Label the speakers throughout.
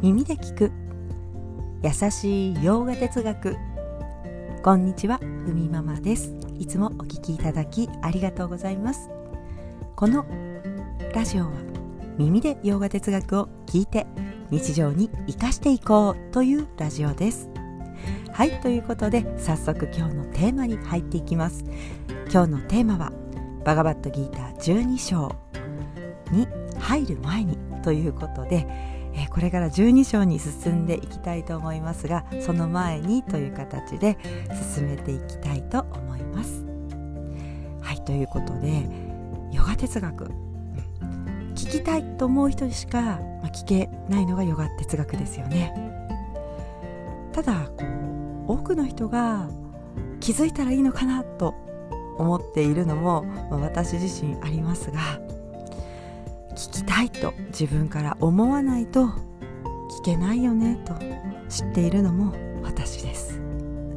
Speaker 1: 耳で聞く。優しい洋画哲学。こんにちはふみママです。いつもお聞きいただきありがとうございます。このラジオは耳で洋画哲学を聞いて日常に生かしていこうというラジオです。はいということで早速今日のテーマに入っていきます。今日のテーマはバガバットギーター12章に入る前にということで、え、これから12章に進んでいきたいと思いますがその前にという形で進めていきたいと思います。はいということでヨガ哲学、聞きたいと思う人しか、聞けないのがヨガ哲学ですよね。ただこう多くの人が気づいたらいいのかなと思っているのも、私自身ありますが聞きたいと自分から思わないと聞けないよねと知っているのも私です、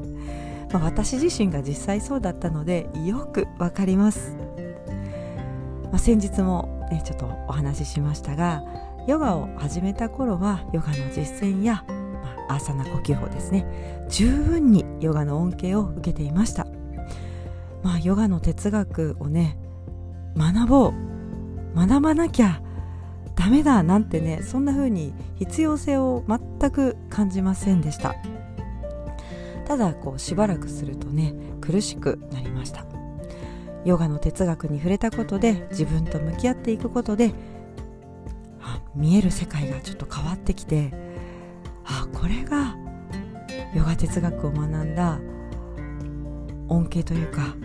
Speaker 1: まあ、私自身が実際そうだったのでよくわかります、まあ、先日も、ね、ちょっとお話ししましたがヨガを始めた頃はヨガの実践や、まあ、アーサナ呼吸法ですね十分にヨガの恩恵を受けていました。まあヨガの哲学をね学ぼう学ばなきゃダメだなんてねそんな風に必要性を全く感じませんでした。ただこうしばらくするとね苦しくなりました。ヨガの哲学に触れたことで自分と向き合っていくことで見える世界がちょっと変わってきてあこれがヨガ哲学を学んだ恩恵というか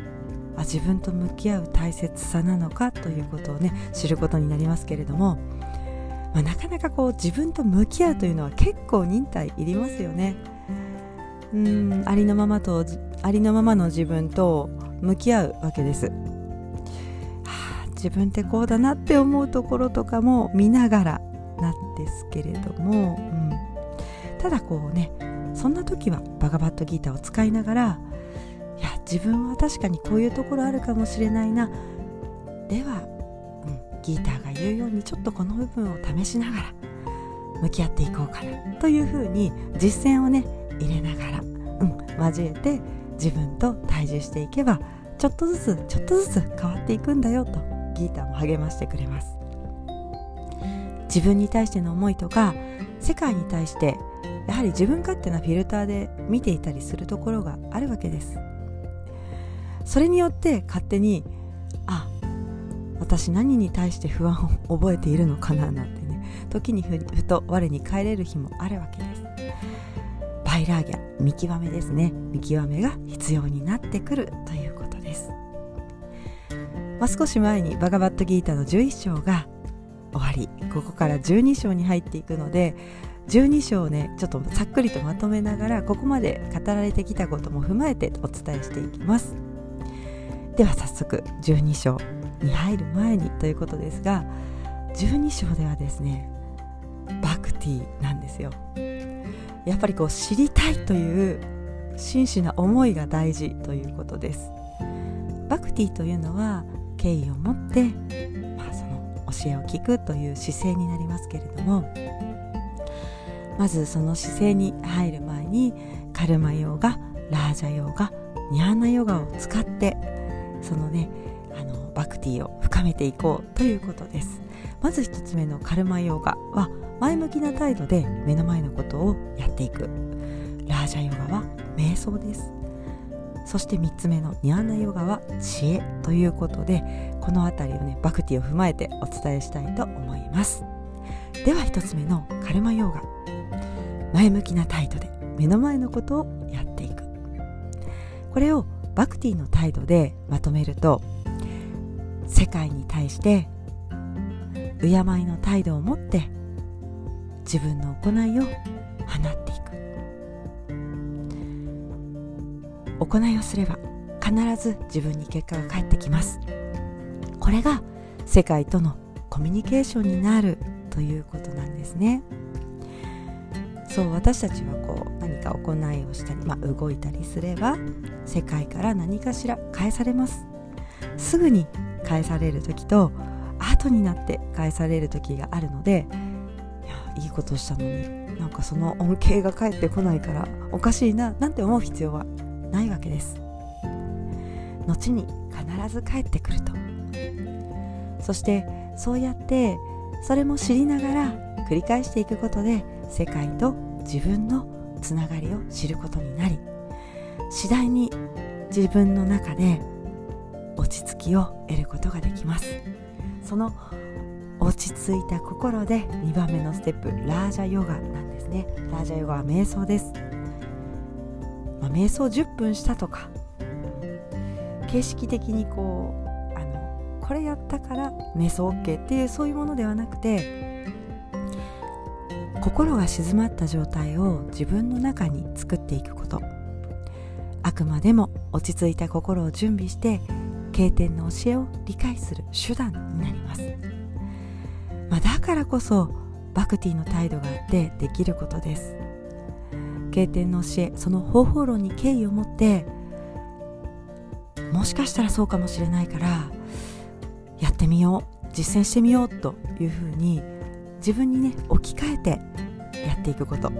Speaker 1: あ自分と向き合う大切さなのかということをね知ることになりますけれども、まあ、なかなかこう自分と向き合うというのは結構忍耐いりますよね。うんありのままとありのままの自分と向き合うわけです。はあ、自分ってこうだなって思うところとかも見ながらなんですけれども、うん、ただこうねそんな時はバガバットギーターを使いながら自分は確かにこういうところあるかもしれないな。では、うん、ギーターが言うようにちょっとこの部分を試しながら向き合っていこうかな。というふうに実践をね入れながら、うん、交えて自分と対峙していけばちょっとずつちょっとずつ変わっていくんだよとギーターも励ましてくれます。自分に対しての思いとか世界に対してやはり自分勝手なフィルターで見ていたりするところがあるわけです。それによって勝手にあ私何に対して不安を覚えているのかななんてね時にふと我に返れる日もあるわけです。バイラーギャ見極めですね。見極めが必要になってくるということです、まあ、少し前にバガバットギータの11章が終わり。ここから12章に入っていくので12章をねちょっとさっくりとまとめながらここまで語られてきたことも踏まえてお伝えしていきます。では早速12章に入る前にということですが12章ではですねバクティなんですよ。やっぱりこう知りたいという真摯な思いが大事ということです。バクティというのは敬意を持って、まあ、その教えを聞くという姿勢になりますけれどもまずその姿勢に入る前にカルマヨガラージャヨガニャーナヨガを使ってそのねあのバクティを深めていこうということです。まず1つ目のカルマヨガは前向きな態度で目の前のことをやっていく。ラージャヨガは瞑想です。そして3つ目のニャーナヨガは知恵ということでこの辺りをねバクティを踏まえてお伝えしたいと思います。では1つ目のカルマヨガ。前向きな態度で目の前のことをやっていく。これをバクティの態度でまとめると世界に対して敬いの態度を持って自分の行いを放っていく。行いをすれば必ず自分に結果が返ってきます。これが世界とのコミュニケーションになるということなんですね。そう私たちはこう何か行いをしたり、まあ、動いたりすれば世界から何かしら返されます。すぐに返される時と後になって返される時があるのでいやいいことしたのになんかその恩恵が返ってこないからおかしいななんて思う必要はないわけです。後に必ず帰ってくると。そしてそうやってそれも知りながら繰り返していくことで世界と自分のつながりを知ることになり次第に自分の中で落ち着きを得ることができます。その落ち着いた心で2番目のステップラージャヨガなんですね。ラージャヨガは瞑想です、まあ、瞑想10分したとか形式的にこうあのこれやったから瞑想 OK っていうそういうものではなくて心が静まった状態を自分の中に作っていくこと。あくまでも落ち着いた心を準備して経典の教えを理解する手段になります、まあ、だからこそバクティの態度があってできることです。経典の教えその方法論に敬意を持ってもしかしたらそうかもしれないからやってみよう実践してみようというふうに自分にね置き換えてやっていくこと。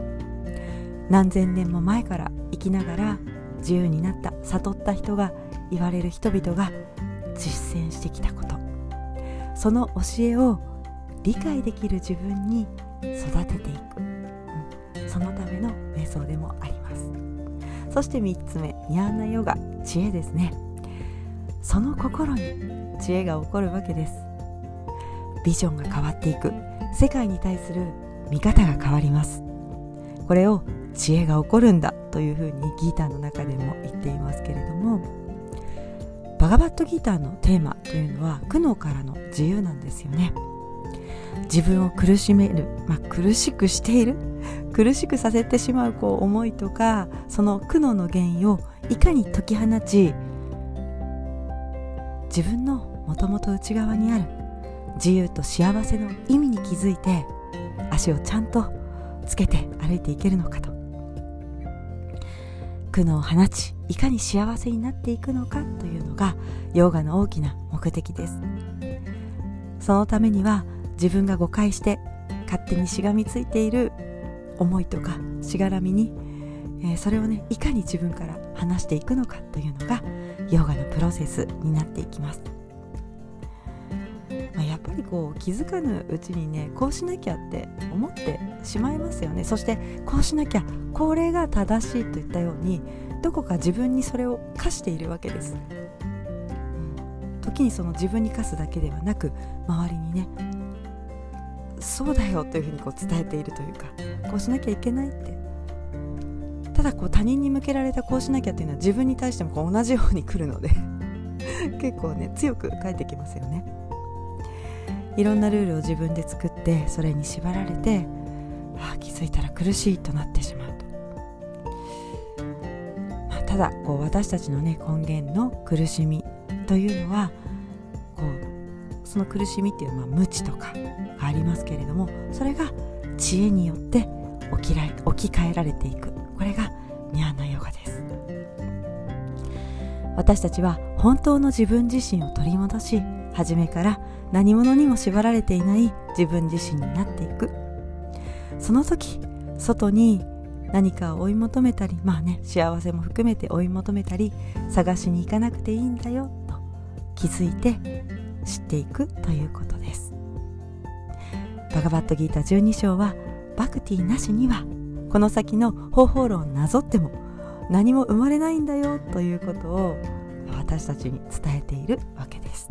Speaker 1: 何千年も前から生きながら自由になった悟った人が言われる人々が実践してきたことその教えを理解できる自分に育てていく、うん、そのための瞑想でもあります。そして3つ目ニャーナヨガ知恵ですね。その心に知恵が起こるわけです。ビジョンが変わっていく。世界に対する見方が変わります。これを知恵が起こるんだ。というふうにギターの中でも言っていますけれどもバガバットギターのテーマというのは苦悩からの自由なんですよね。自分を苦しめる、まあ、苦しくしている苦しくさせてしまうこう思いとかその苦悩の原因をいかに解き放ち自分のもともと内側にある自由と幸せの意味に気づいて足をちゃんとつけて歩いていけるのかと。苦悩を放ちいかに幸せになっていくのかというのがヨガの大きな目的です。そのためには自分が誤解して勝手にしがみついている思いとかしがらみに、えー、それをねいかに自分から話していくのかというのがヨガのプロセスになっていきます、りこう気づかぬうちにねこうしなきゃって思ってしまいますよね。そしてこうしなきゃこれが正しいといったようにどこか自分にそれを課しているわけです、時にその自分に課すだけではなく周りにねそうだよというふうにこう伝えているというかこうしなきゃいけないって。ただこう他人に向けられたこうしなきゃっていうのは自分に対してもこう同じように来るので結構ね強く返ってきますよね。いろんなルールを自分で作ってそれに縛られてああ気づいたら苦しいとなってしまうと、まあ、ただこう私たちのね根源の苦しみというのはこうその苦しみっていうのは無知とかがありますけれどもそれが知恵によって置き置き換えられていく。これがニャーナヨガです。私たちは本当の自分自身を取り戻し初めから何者にも縛られていない自分自身になっていく。その時外に何かを追い求めたりまあね幸せも含めて追い求めたり探しに行かなくていいんだよと気づいて知っていくということです。バガバットギータ12章はバクティなしにはこの先の方法論をなぞっても何も生まれないんだよということを私たちに伝えているわけです。